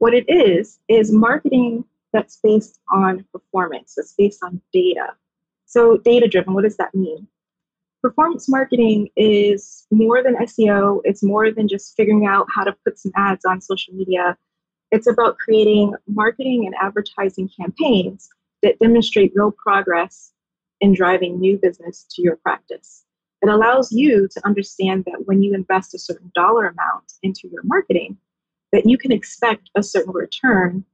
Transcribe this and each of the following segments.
What it is, is marketing that's based on performance, that's based on data. So, data driven, what does that mean? Performance marketing is more than SEO, it's more than just figuring out how to put some ads on social media. It's about creating marketing and advertising campaigns that demonstrate real progress in driving new business to your practice. It allows you to understand that when you invest a certain dollar amount into your marketing, that you can expect a certain return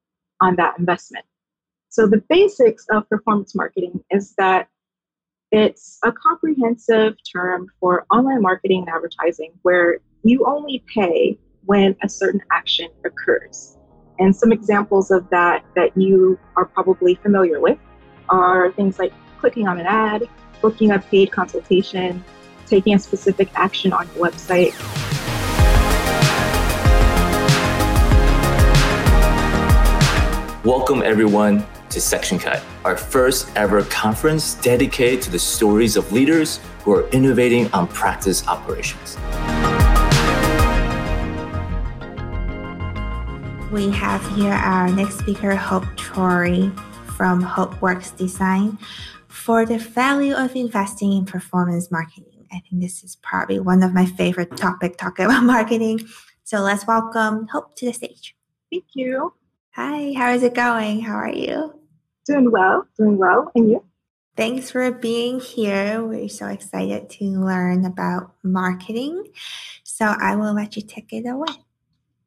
on that investment. So the basics of performance marketing is that it's a comprehensive term for online marketing and advertising where you only pay when a certain action occurs. And some examples of that that you are probably familiar with are things like clicking on an ad, booking a paid consultation, taking a specific action on your website. Welcome, everyone, to Section Cut, our first ever conference dedicated to the stories of leaders who are innovating on practice operations. We have here our next speaker, Hope Chori from Hope Works Design for the value of investing in performance marketing. I think this is probably one of my favorite topic talking about marketing. So let's welcome Hope to the stage. Thank you. Hi, how is it going? How are you? Doing well, doing well. And you? Thanks for being here. We're so excited to learn about marketing. So I will let you take it away.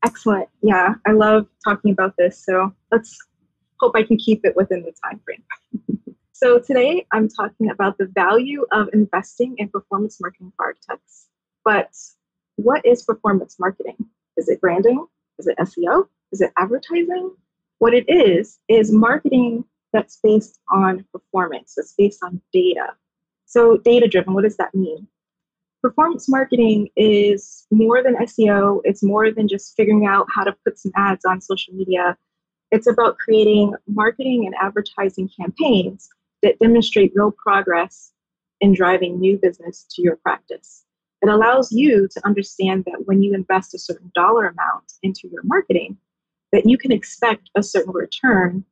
Excellent. Yeah, I love talking about this. So let's hope I can keep it within the time frame. so today I'm talking about the value of investing in performance marketing for architects. But what is performance marketing? Is it branding? Is it SEO? Is it advertising? What it is, is marketing that's based on performance, that's based on data. So, data driven, what does that mean? performance marketing is more than SEO. It's more than just figuring out how to put some ads on social media. It's about creating marketing and advertising campaigns that demonstrate real progress in driving new business to your practice. It allows you to understand that when you invest a certain dollar amount into your marketing, that you can expect a certain return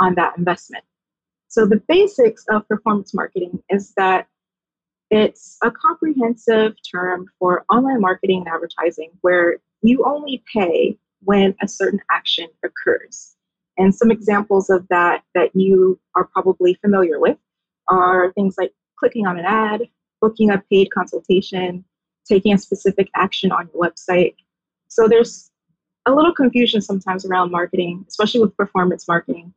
on that investment. So the basics of performance marketing is that it's a comprehensive term for online marketing and advertising where you only pay when a certain action occurs. And some examples of that that you are probably familiar with are things like clicking on an ad, booking a paid consultation, taking a specific action on your website. So there's a little confusion sometimes around marketing, especially with performance marketing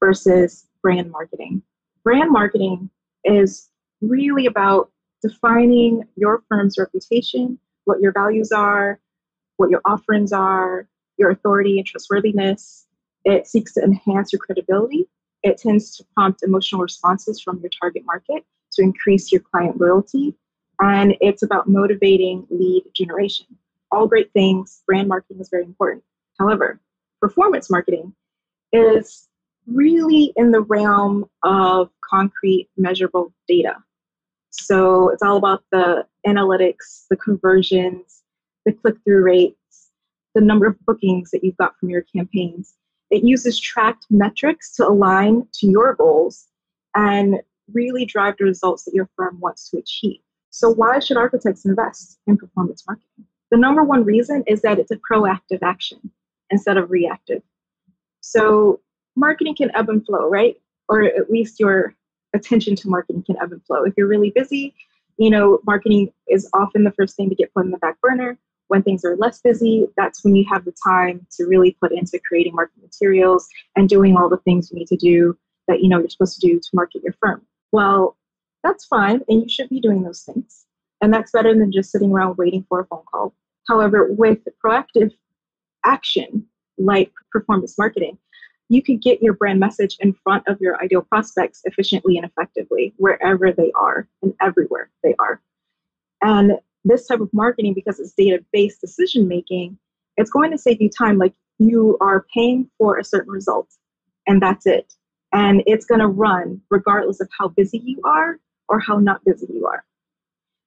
versus brand marketing. Brand marketing is really about defining your firm's reputation, what your values are, what your offerings are, your authority and trustworthiness. It seeks to enhance your credibility. It tends to prompt emotional responses from your target market to increase your client loyalty. And it's about motivating lead generation. All great things. Brand marketing is very important. However, performance marketing is really in the realm of concrete, measurable data. So it's all about the analytics, the conversions, the click through rates, the number of bookings that you've got from your campaigns. It uses tracked metrics to align to your goals and really drive the results that your firm wants to achieve. So, why should architects invest in performance marketing? The number one reason is that it's a proactive action instead of reactive. So, marketing can ebb and flow, right? Or at least your attention to marketing can ebb and flow. If you're really busy, you know, marketing is often the first thing to get put in the back burner. When things are less busy, that's when you have the time to really put into creating marketing materials and doing all the things you need to do that you know you're supposed to do to market your firm. Well, that's fine, and you should be doing those things. And that's better than just sitting around waiting for a phone call. However, with proactive action like performance marketing, you can get your brand message in front of your ideal prospects efficiently and effectively wherever they are and everywhere they are. And this type of marketing, because it's data based decision making, it's going to save you time. Like you are paying for a certain result, and that's it. And it's going to run regardless of how busy you are or how not busy you are.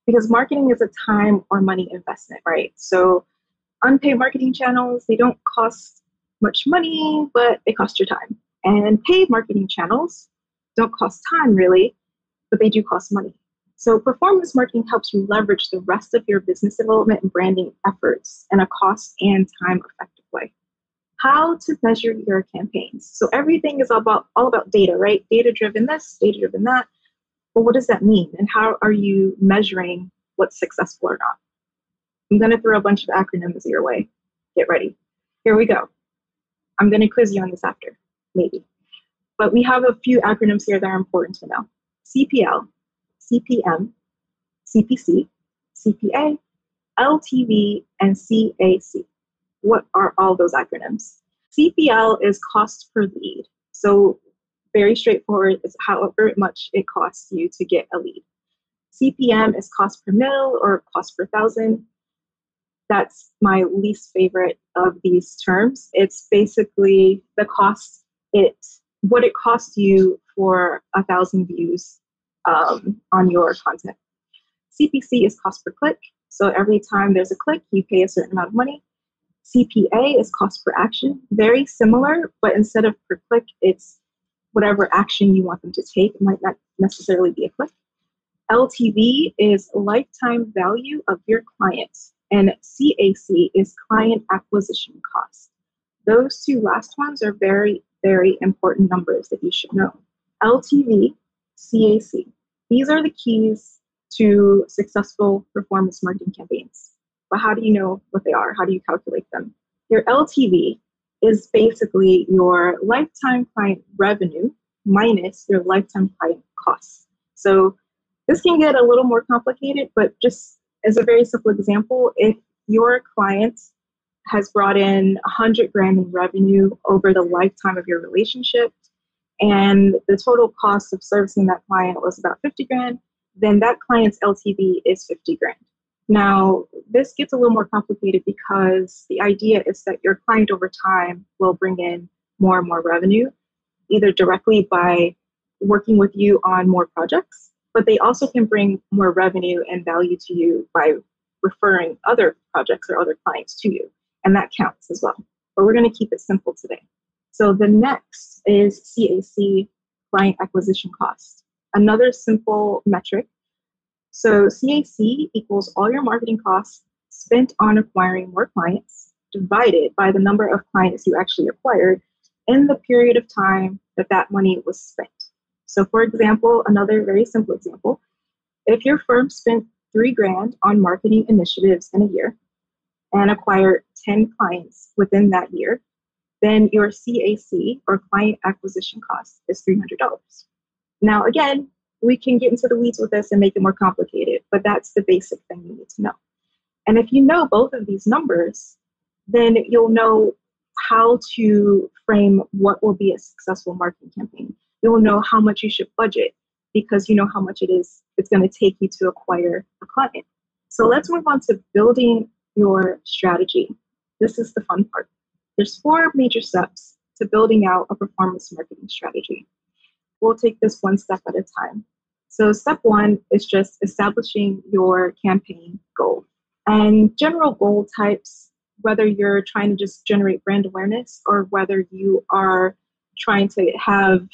Because marketing is a time or money investment, right? So unpaid marketing channels, they don't cost much money, but they cost your time. And paid marketing channels don't cost time really, but they do cost money. So, performance marketing helps you leverage the rest of your business development and branding efforts in a cost and time effective way. How to measure your campaigns. So, everything is all about, all about data, right? Data driven this, data driven that. But what does that mean? And how are you measuring what's successful or not? I'm going to throw a bunch of acronyms your way. Get ready. Here we go. I'm going to quiz you on this after, maybe. But we have a few acronyms here that are important to know CPL, CPM, CPC, CPA, LTV, and CAC. What are all those acronyms? CPL is cost per lead. So, very straightforward, it's however much it costs you to get a lead. CPM is cost per mil or cost per thousand. That's my least favorite of these terms. It's basically the cost it what it costs you for a thousand views um, on your content. CPC is cost per click. So every time there's a click, you pay a certain amount of money. CPA is cost per action. Very similar, but instead of per click, it's whatever action you want them to take. Might not necessarily be a click. LTV is lifetime value of your clients, and CAC is client acquisition cost. Those two last ones are very very important numbers that you should know. LTV, CAC. These are the keys to successful performance marketing campaigns. But how do you know what they are? How do you calculate them? Your LTV is basically your lifetime client revenue minus your lifetime client costs. So this can get a little more complicated, but just as a very simple example, if your client has brought in 100 grand in revenue over the lifetime of your relationship and the total cost of servicing that client was about 50 grand then that client's ltv is 50 grand now this gets a little more complicated because the idea is that your client over time will bring in more and more revenue either directly by working with you on more projects but they also can bring more revenue and value to you by referring other projects or other clients to you and that counts as well. But we're going to keep it simple today. So the next is CAC, client acquisition cost. Another simple metric. So CAC equals all your marketing costs spent on acquiring more clients divided by the number of clients you actually acquired in the period of time that that money was spent. So, for example, another very simple example if your firm spent three grand on marketing initiatives in a year, and acquire 10 clients within that year, then your CAC or client acquisition cost is $300. Now, again, we can get into the weeds with this and make it more complicated, but that's the basic thing you need to know. And if you know both of these numbers, then you'll know how to frame what will be a successful marketing campaign. You'll know how much you should budget because you know how much it is it's going to take you to acquire a client. So let's move on to building your strategy. This is the fun part. There's four major steps to building out a performance marketing strategy. We'll take this one step at a time. So, step one is just establishing your campaign goal. And general goal types, whether you're trying to just generate brand awareness or whether you are trying to have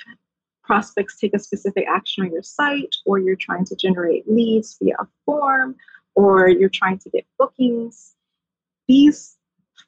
prospects take a specific action on your site, or you're trying to generate leads via a form, or you're trying to get bookings, these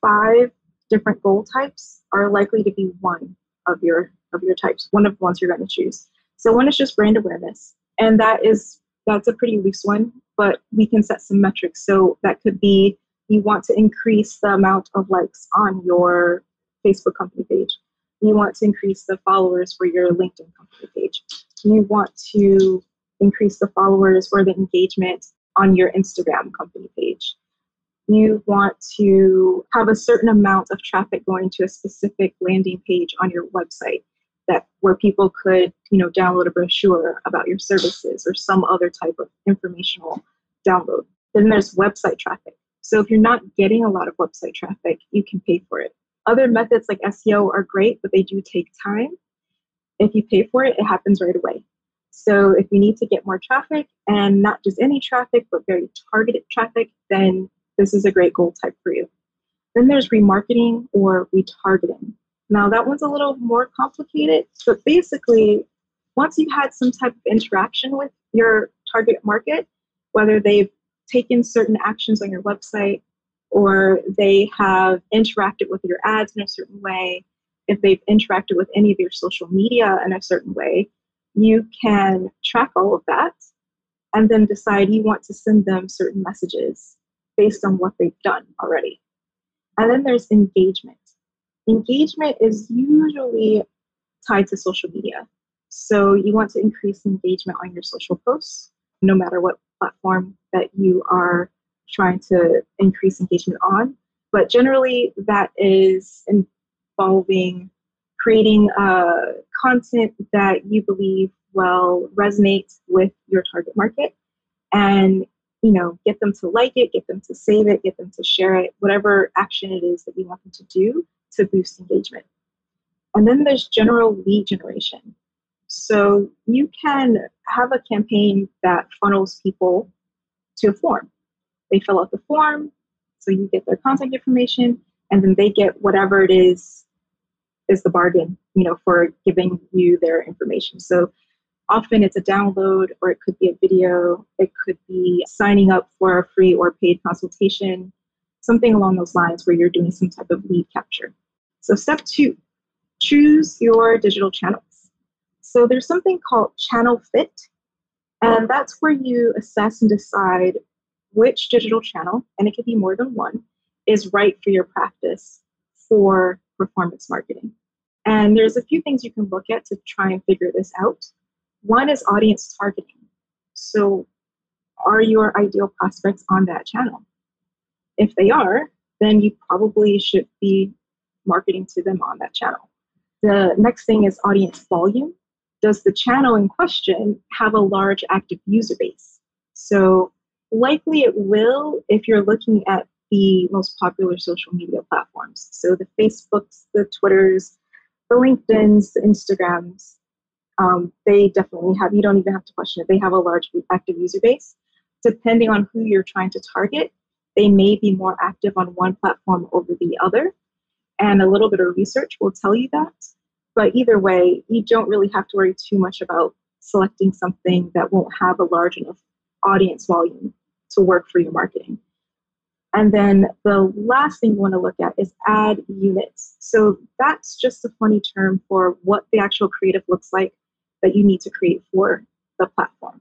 five different goal types are likely to be one of your of your types, one of the ones you're going to choose. So one is just brand awareness, and that is that's a pretty loose one, but we can set some metrics. So that could be you want to increase the amount of likes on your Facebook company page. You want to increase the followers for your LinkedIn company page. You want to increase the followers or the engagement on your Instagram company page. You want to have a certain amount of traffic going to a specific landing page on your website that where people could, you know, download a brochure about your services or some other type of informational download. Then there's website traffic. So if you're not getting a lot of website traffic, you can pay for it. Other methods like SEO are great, but they do take time. If you pay for it, it happens right away. So if you need to get more traffic and not just any traffic, but very targeted traffic, then this is a great goal type for you. Then there's remarketing or retargeting. Now, that one's a little more complicated, but basically, once you've had some type of interaction with your target market, whether they've taken certain actions on your website or they have interacted with your ads in a certain way, if they've interacted with any of your social media in a certain way, you can track all of that and then decide you want to send them certain messages based on what they've done already. And then there's engagement. Engagement is usually tied to social media. So you want to increase engagement on your social posts, no matter what platform that you are trying to increase engagement on. But generally, that is involving creating uh, content that you believe will resonate with your target market and you know get them to like it get them to save it get them to share it whatever action it is that you want them to do to boost engagement and then there's general lead generation so you can have a campaign that funnels people to a form they fill out the form so you get their contact information and then they get whatever it is is the bargain, you know, for giving you their information. So often it's a download or it could be a video, it could be signing up for a free or paid consultation, something along those lines where you're doing some type of lead capture. So step two, choose your digital channels. So there's something called channel fit, and that's where you assess and decide which digital channel, and it could be more than one, is right for your practice for performance marketing. And there's a few things you can look at to try and figure this out. One is audience targeting. So, are your ideal prospects on that channel? If they are, then you probably should be marketing to them on that channel. The next thing is audience volume. Does the channel in question have a large active user base? So, likely it will if you're looking at the most popular social media platforms. So the Facebooks, the Twitters, the LinkedIn's, the Instagrams, um, they definitely have, you don't even have to question it, they have a large active user base. Depending on who you're trying to target, they may be more active on one platform over the other. And a little bit of research will tell you that. But either way, you don't really have to worry too much about selecting something that won't have a large enough audience volume to work for your marketing. And then the last thing you want to look at is ad units. So that's just a funny term for what the actual creative looks like that you need to create for the platform.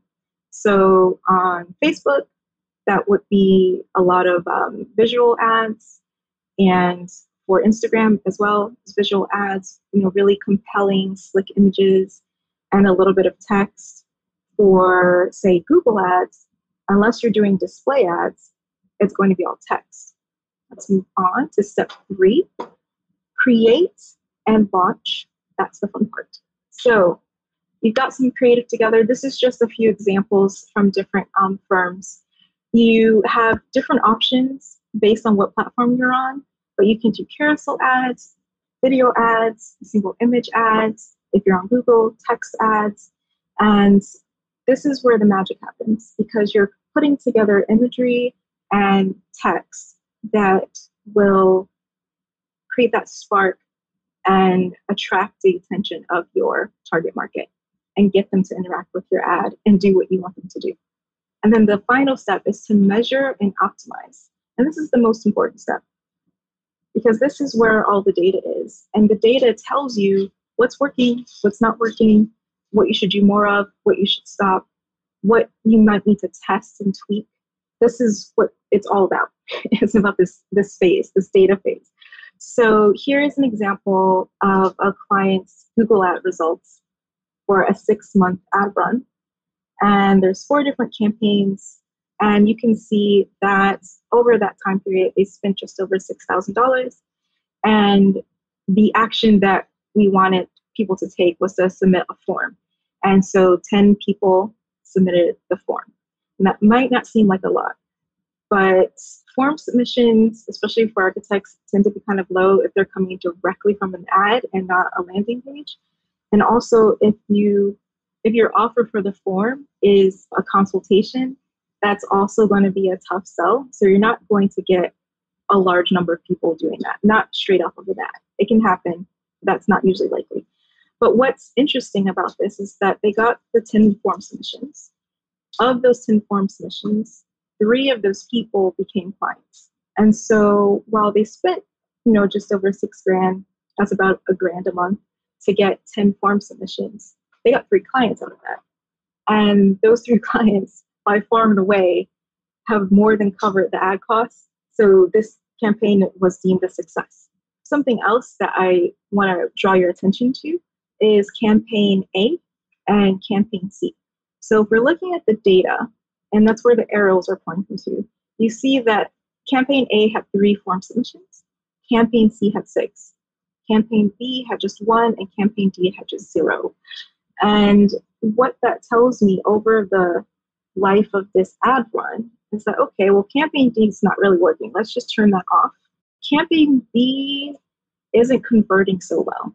So on Facebook, that would be a lot of um, visual ads, and for Instagram as well, as visual ads, you know, really compelling, slick images, and a little bit of text. For say Google Ads, unless you're doing display ads, it's going to be all text. Let's move on to step three create and launch. That's the fun part. So you've got some creative together. This is just a few examples from different um, firms. You have different options based on what platform you're on, but you can do carousel ads, video ads, single image ads, if you're on Google, text ads. And this is where the magic happens because you're putting together imagery and text that will create that spark and attract the attention of your target market and get them to interact with your ad and do what you want them to do. And then the final step is to measure and optimize. And this is the most important step because this is where all the data is. And the data tells you what's working, what's not working, what you should do more of, what you should stop, what you might need to test and tweak this is what it's all about. it's about this this phase, this data phase. So here is an example of a client's Google ad results for a six month ad run. And there's four different campaigns. And you can see that over that time period, they spent just over $6,000. And the action that we wanted people to take was to submit a form. And so 10 people submitted the form. And that might not seem like a lot, but form submissions, especially for architects, tend to be kind of low if they're coming directly from an ad and not a landing page. And also, if you if your offer for the form is a consultation, that's also going to be a tough sell. So you're not going to get a large number of people doing that, not straight off of the bat. It can happen. That's not usually likely. But what's interesting about this is that they got the 10 form submissions. Of those 10 form submissions, three of those people became clients. And so while they spent, you know, just over six grand, that's about a grand a month to get 10 form submissions, they got three clients out of that. And those three clients, by far and away, have more than covered the ad costs. So this campaign was deemed a success. Something else that I want to draw your attention to is campaign A and campaign C. So if we're looking at the data, and that's where the arrows are pointing to, you see that campaign A had three form submissions, campaign C had six, campaign B had just one, and campaign D had just zero. And what that tells me over the life of this ad run is that, okay, well, campaign D is not really working. Let's just turn that off. Campaign B isn't converting so well.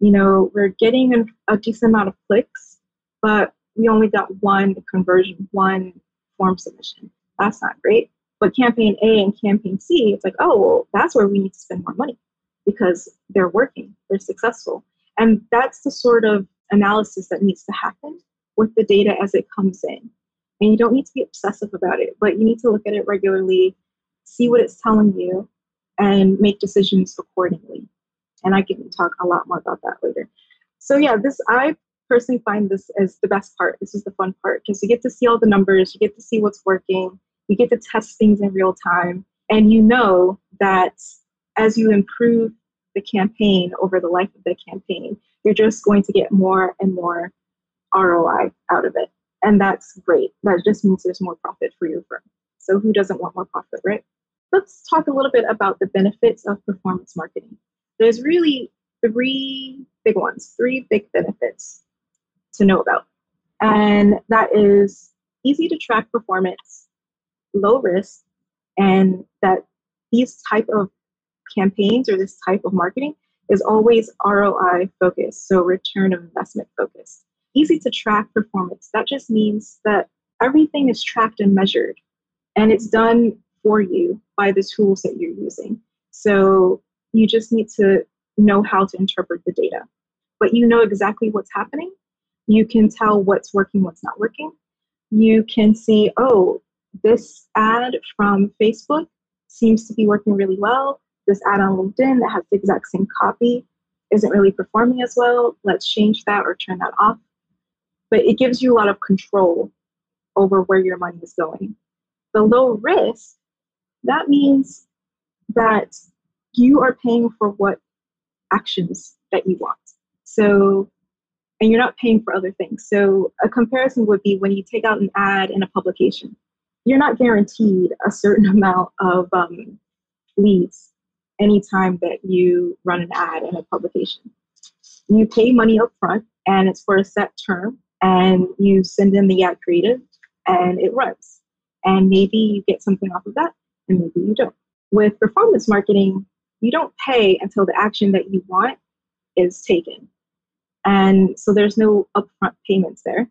You know, we're getting a decent amount of clicks, but we only got one conversion, one form submission. That's not great. But campaign A and campaign C, it's like, oh, well, that's where we need to spend more money because they're working, they're successful. And that's the sort of analysis that needs to happen with the data as it comes in. And you don't need to be obsessive about it, but you need to look at it regularly, see what it's telling you, and make decisions accordingly. And I can talk a lot more about that later. So yeah, this I personally find this as the best part. This is the fun part because you get to see all the numbers, you get to see what's working, you get to test things in real time, and you know that as you improve the campaign over the life of the campaign, you're just going to get more and more ROI out of it. And that's great. That just means there's more profit for your firm. So who doesn't want more profit, right? Let's talk a little bit about the benefits of performance marketing. There's really three big ones, three big benefits to know about. And that is easy to track performance, low risk, and that these type of campaigns or this type of marketing is always ROI focused, so return of investment focused. Easy to track performance. That just means that everything is tracked and measured and it's done for you by the tools that you're using. So you just need to know how to interpret the data. But you know exactly what's happening. You can tell what's working, what's not working. You can see, oh, this ad from Facebook seems to be working really well this ad on LinkedIn that has the exact same copy isn't really performing as well. Let's change that or turn that off. But it gives you a lot of control over where your money is going. The low risk, that means that you are paying for what actions that you want. So, and you're not paying for other things. So, a comparison would be when you take out an ad in a publication, you're not guaranteed a certain amount of um, leads anytime that you run an ad in a publication. You pay money up front and it's for a set term and you send in the ad creative and it runs. And maybe you get something off of that and maybe you don't. With performance marketing, you don't pay until the action that you want is taken. And so there's no upfront payments there.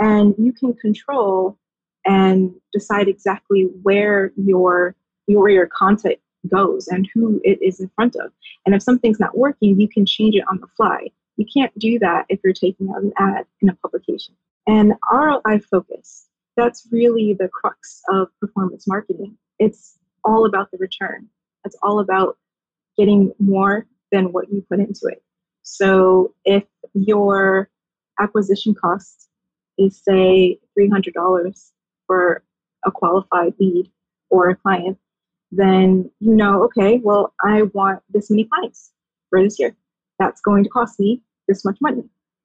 And you can control and decide exactly where your where your content goes and who it is in front of. And if something's not working, you can change it on the fly. You can't do that if you're taking out an ad in a publication. And ROI focus, that's really the crux of performance marketing. It's all about the return. It's all about getting more than what you put into it. So if your acquisition cost is say $300 for a qualified lead or a client, then you know, okay, well, I want this many clients for this year. That's going to cost me this much money.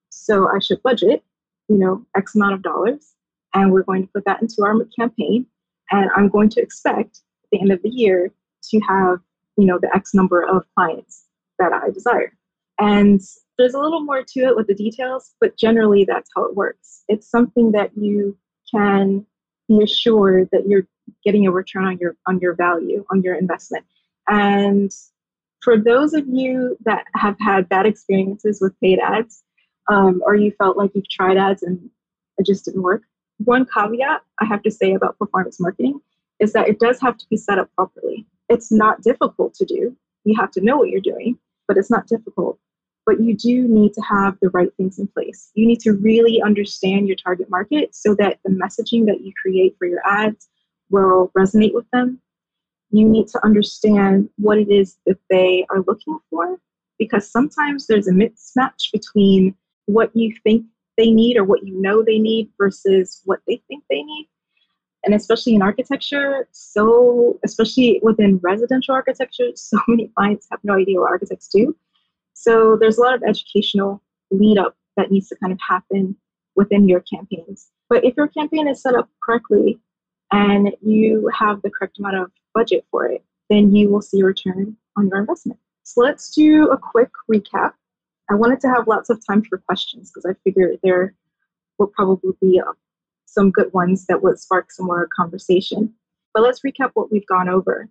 So I should budget, you know, X amount of dollars, and we're going to put that into our campaign. And I'm going to expect at the end of the year to have, you know, the X number of clients that I desire. And there's a little more to it with the details, but generally that's how it works. It's something that you can be assured that you're getting a return on your on your value on your investment and for those of you that have had bad experiences with paid ads um, or you felt like you've tried ads and it just didn't work one caveat i have to say about performance marketing is that it does have to be set up properly It's not difficult to do. You have to know what you're doing, but it's not difficult. But you do need to have the right things in place. You need to really understand your target market so that the messaging that you create for your ads will resonate with them. You need to understand what it is that they are looking for because sometimes there's a mismatch between what you think they need or what you know they need versus what they think they need. And especially in architecture, so especially within residential architecture, so many clients have no idea what architects do. So there's a lot of educational lead up that needs to kind of happen within your campaigns. But if your campaign is set up correctly and you have the correct amount of budget for it, then you will see a return on your investment. So let's do a quick recap. I wanted to have lots of time for questions because I figured there will probably be uh, some good ones that would spark some more conversation. But let's recap what we've gone over.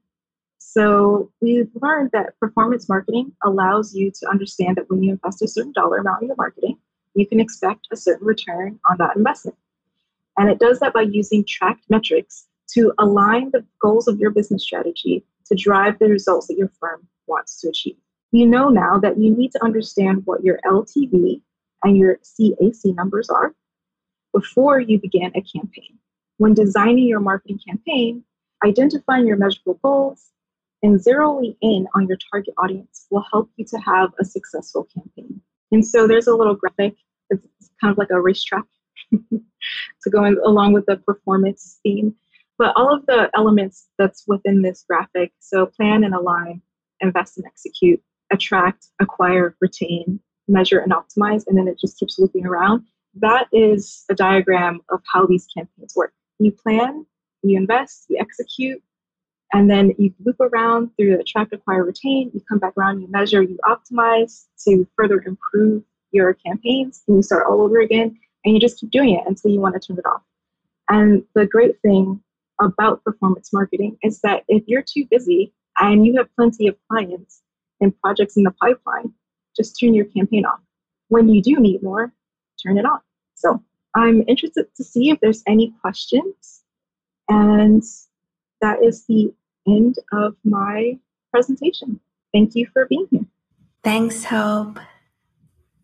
So we've learned that performance marketing allows you to understand that when you invest a certain dollar amount in your marketing, you can expect a certain return on that investment. And it does that by using tracked metrics to align the goals of your business strategy to drive the results that your firm wants to achieve. You know now that you need to understand what your LTV and your CAC numbers are before you begin a campaign. When designing your marketing campaign, identifying your measurable goals and zeroing in on your target audience will help you to have a successful campaign. And so there's a little graphic, it's kind of like a racetrack to go in, along with the performance theme. But all of the elements that's within this graphic, so plan and align, invest and execute, attract, acquire, retain, measure, and optimize, and then it just keeps looping around. That is a diagram of how these campaigns work. You plan, you invest, you execute, and then you loop around through the attract, acquire, retain. You come back around, you measure, you optimize to further improve your campaigns, and you start all over again, and you just keep doing it until you want to turn it off. And the great thing about performance marketing is that if you're too busy and you have plenty of clients, and projects in the pipeline, just turn your campaign off. When you do need more, turn it on. So I'm interested to see if there's any questions. And that is the end of my presentation. Thank you for being here. Thanks, Hope.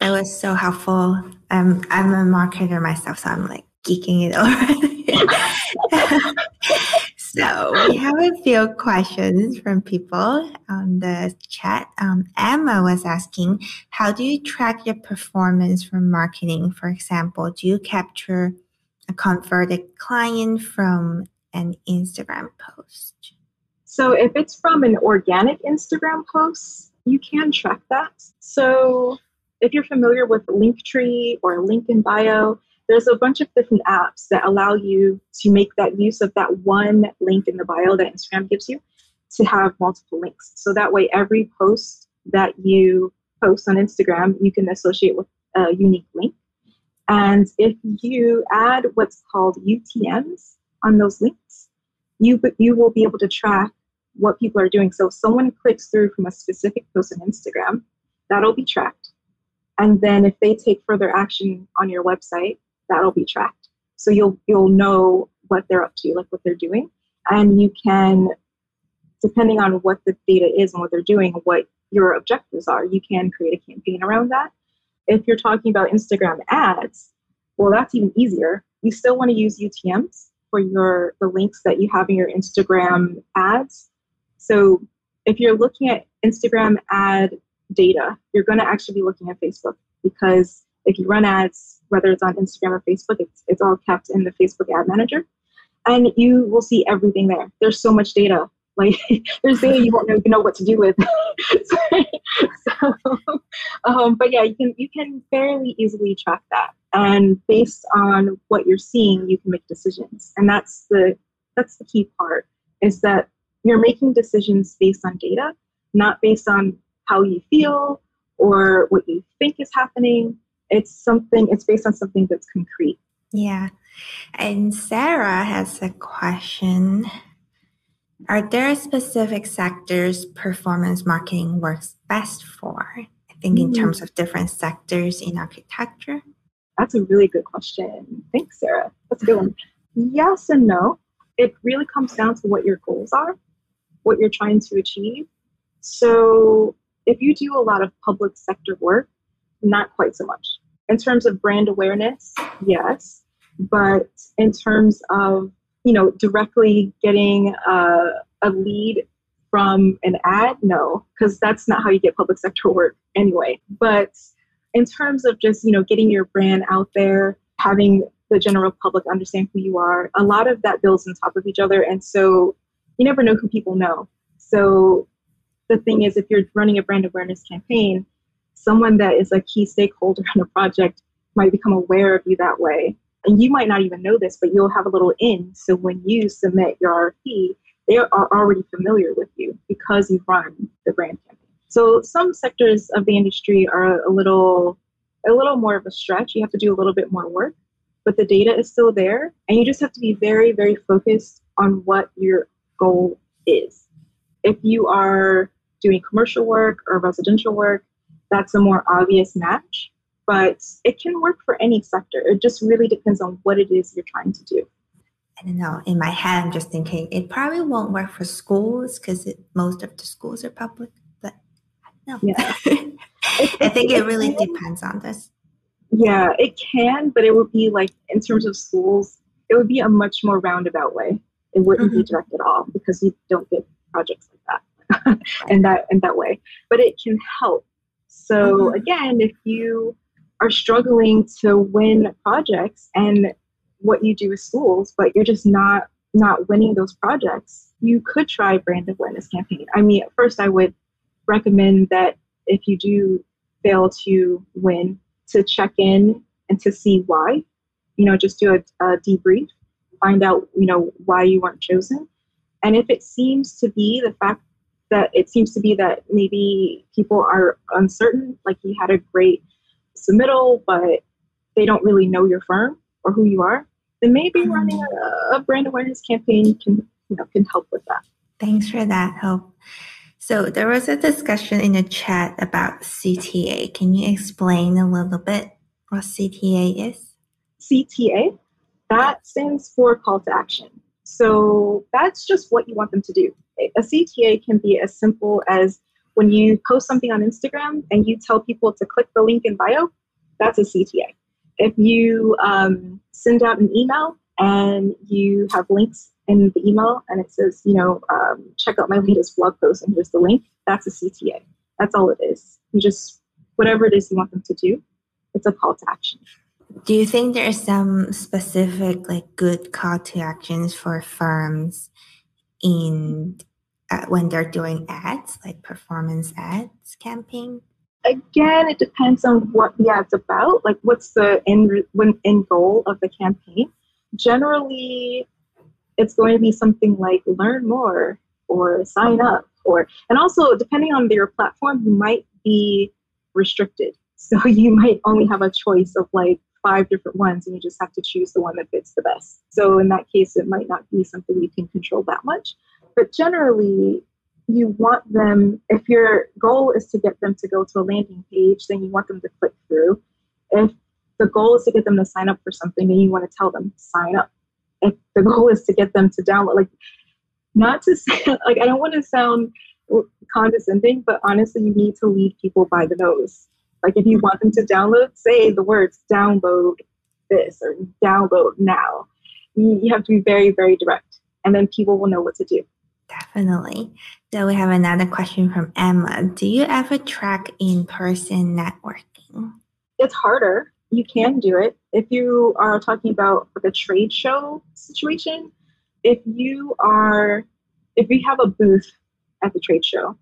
That was so helpful. Um, I'm a marketer myself, so I'm like geeking it over. So we have a few questions from people on the chat. Um, Emma was asking, how do you track your performance from marketing? For example, do you capture a converted client from an Instagram post? So if it's from an organic Instagram post, you can track that. So if you're familiar with Linktree or LinkedIn Bio, there's a bunch of different apps that allow you to make that use of that one link in the bio that Instagram gives you to have multiple links. So that way, every post that you post on Instagram, you can associate with a unique link. And if you add what's called UTMs on those links, you, you will be able to track what people are doing. So if someone clicks through from a specific post on Instagram, that'll be tracked. And then if they take further action on your website, that'll be tracked. So you'll you'll know what they're up to, like what they're doing, and you can, depending on what the data is and what they're doing, what your objectives are, you can create a campaign around that. If you're talking about Instagram ads, well, that's even easier. You still want to use UTM's for your the links that you have in your Instagram ads. So if you're looking at Instagram ad data, you're going to actually be looking at Facebook because if you run ads, whether it's on Instagram or Facebook, it's, it's all kept in the Facebook ad manager. And you will see everything there. There's so much data. Like there's data you won't even know what to do with. so, um, but yeah, you can you can fairly easily track that. And based on what you're seeing, you can make decisions. And that's the that's the key part is that you're making decisions based on data, not based on how you feel or what you think is happening, it's something it's based on something that's concrete. Yeah. And sarah has a question. Are there specific sectors performance marketing works best for? I think in hmm. terms of different sectors in architecture. That's a really good question. Thanks sarah. That's a good one. Yes and no. It really comes down to what your goals are what you're trying to achieve. So if you do a lot of public sector work, not quite so much. In terms of brand awareness, yes, but in terms of you know directly getting a, a lead from an ad, no, because that's not how you get public sector work anyway. But in terms of just you know getting your brand out there, having the general public understand who you are, a lot of that builds on top of each other, and so you never know who people know. So the thing is, if you're running a brand awareness campaign, someone that is a key stakeholder in a project might become aware of you that way. And you might not even know this, but you'll have a little in. So when you submit your RFP, they are already familiar with you because you've run the brand campaign. So some sectors of the industry are a little a little more of a stretch. You have to do a little bit more work, but the data is still there. And you just have to be very, very focused on what your goal is. If you are doing commercial work or residential work, that's a more obvious match. But it can work for any sector. It just really depends on what it is you're trying to do. I don't know. In my head, I'm just thinking it probably won't work for schools because most of the schools are public. But no, yeah. I think it, really depends on this. Yeah, it can, but it would be like in terms of schools, it would be a much more roundabout way. It wouldn't mm-hmm. be direct at all because you don't get projects like that. in that in that way. But it can help. So mm-hmm. again, if you are struggling to win projects and what you do with schools, but you're just not not winning those projects, you could try brand awareness campaign. I mean, at first I would recommend that if you do fail to win, to check in and to see why. You know, just do a, a debrief, find out, you know, why you weren't chosen. And if it seems to be the fact that it seems to be that maybe people are uncertain, like you had a great submittal, but they don't really know your firm or who you are, then maybe mm-hmm. running a, a brand awareness campaign can you know can help with that. Thanks for that help. So there was a discussion in the chat about CTA. Can you explain a little bit what CTA is? CTA, that stands for call to action. So that's just what you want them to do. A CTA can be as simple as when you post something on Instagram and you tell people to click the link in bio, that's a CTA. If you um, send out an email and you have links in the email and it says, you know, um, check out my latest blog post and here's the link, that's a CTA. That's all it is. You just, whatever it is you want them to do, it's a call to action. Do you think there are some specific, like, good call to actions for firms in uh, when they're doing ads, like performance ads campaign? Again, it depends on what the ad's about. Like, what's the end, end goal of the campaign? Generally, it's going to be something like learn more or sign up or and also depending on your platform you might be restricted so you might only have a choice of like five different ones and you just have to choose the one that fits the best. So in that case, it might not be something you can control that much. But generally, you want them, if your goal is to get them to go to a landing page, then you want them to click through. If the goal is to get them to sign up for something, then you want to tell them sign up. If the goal is to get them to download, like, not to say, like, I don't want to sound condescending, but honestly, you need to lead people by the nose. Like if you want them to download, say the words download this or download now. You have to be very, very direct, and then people will know what to do. Definitely. So we have another question from Emma. Do you ever track in-person networking? It's harder. You can do it. If you are talking about like a trade show situation, if you are if you have a booth at the trade show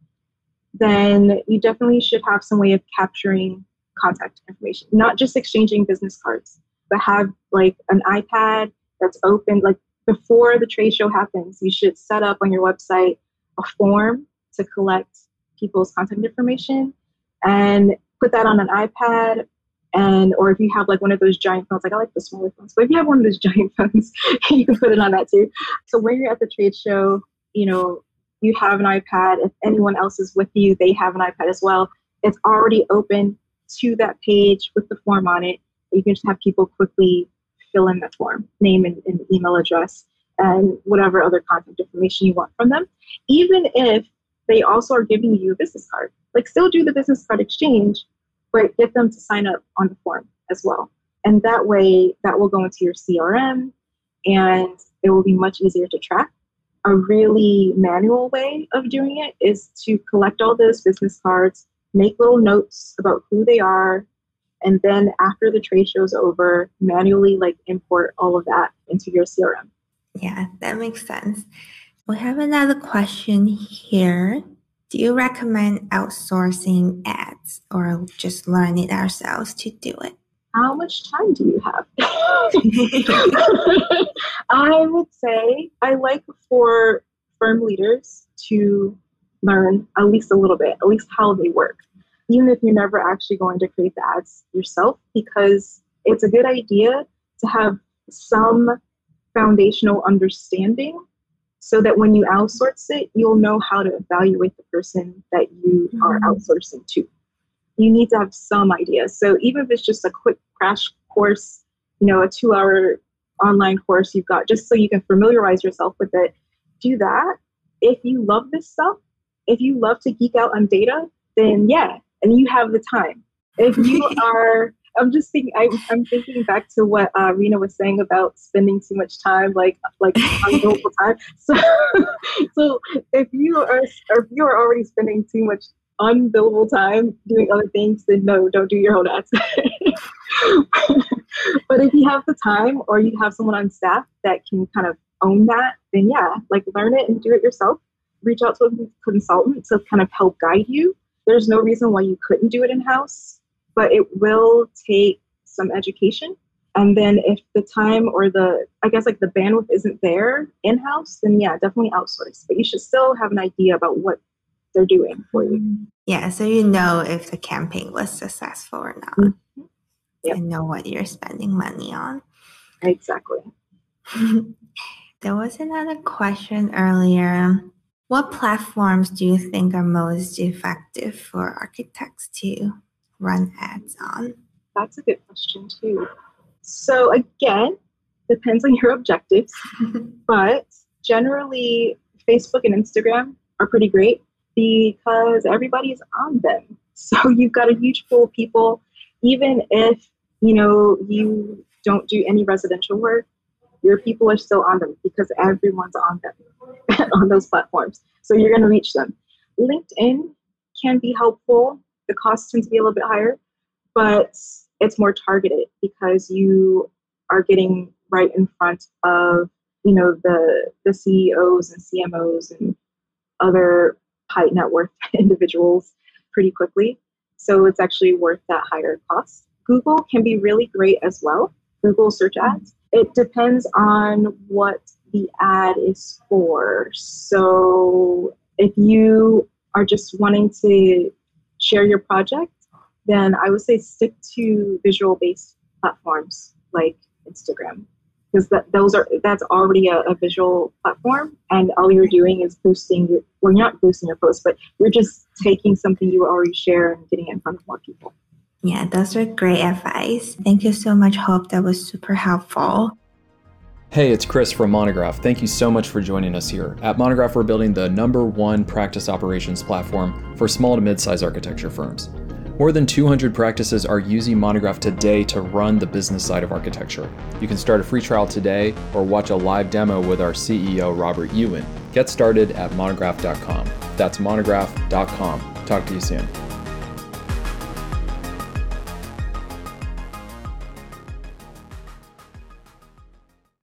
then you definitely should have some way of capturing contact information, not just exchanging business cards, but have like an iPad that's open. Like before the trade show happens, you should set up on your website a form to collect people's contact information and put that on an iPad. And or if you have like one of those giant phones, like I like the smaller phones, but if you have one of those giant phones, you can put it on that too. So when you're at the trade show, you know, you have an iPad. If anyone else is with you, they have an iPad as well. It's already open to that page with the form on it. You can just have people quickly fill in the form, name and, and email address. and whatever other contact information you want from them, even if they also are giving you a business card. Like, still do the business card exchange, but get them to sign up on the form as well. And that way, that will go into your CRM and it will be much easier to track. A really manual way of doing it is to collect all those business cards, make little notes about who they are, and then after the trade show is over, manually like import all of that into your CRM. Yeah, that makes sense. We have another question here. Do you recommend outsourcing ads or just learn it ourselves to do it? How much time do you have? I would say I like for firm leaders to learn at least a little bit, at least how they work even if you're never actually going to create the ads yourself, because it's a good idea to have some foundational understanding so that when you outsource it, you'll know how to evaluate the person that you mm-hmm. are outsourcing to. You need to have some idea. So even if it's just a quick crash course, you know, a two hour online course you've got just so you can familiarize yourself with it, do that. If you love this stuff, if you love to geek out on data, then yeah, and you have the time. If you are, I'm just thinking, I, am thinking back to what uh, Rena was saying about spending too much time, like like time. So, so if you are, if you are already spending too much unbillable time doing other things, then no, don't do your own ads. but if you have the time or you have someone on staff that can kind of own that, then yeah, like learn it and do it yourself. Reach out to a consultant to kind of help guide you there's no reason why you couldn't do it in house, but it will take some education. And then if the time or the, I guess like the bandwidth isn't there in house, then yeah, definitely outsource. But you should still have an idea about what they're doing for you. Yeah, so you know if the campaign was successful or not. Mm-hmm. Yep. And know what you're spending money on. Exactly. there was another question earlier what platforms do you think are most effective for architects to run ads on? That's a good question, too. So, again, depends on your objectives, but generally, Facebook and Instagram are pretty great because everybody's on them. So, you've got a huge pool of people, even if you know you don't do any residential work, your people are still on them because everyone's on them on those platforms. So you're going to reach them. LinkedIn can be helpful. The cost tends to be a little bit higher, but it's more targeted because you are getting right in front of you know the the CEOs and CMOs and other high net worth individuals pretty quickly. So it's actually worth that higher cost. Google can be really great as well. Google search ads it depends on what the ad is for. So if you are just wanting to share your project, then I would say stick to visual based platforms like Instagram because that those are that's already a, a, visual platform and all you're doing is boosting your well you're not boosting your post but you're just taking something you already share and getting it in front of more people yeah, those are great advice. Thank you so much, Hope. That was super helpful. Hey, it's Chris from Monograph. Thank you so much for joining us here. At Monograph, we're building the number one practice operations platform for small to mid sized architecture firms. More than 200 practices are using Monograph today to run the business side of architecture. You can start a free trial today or watch a live demo with our CEO, Robert Yuen. Get started at monograph.com. That's monograph.com. Talk to you soon.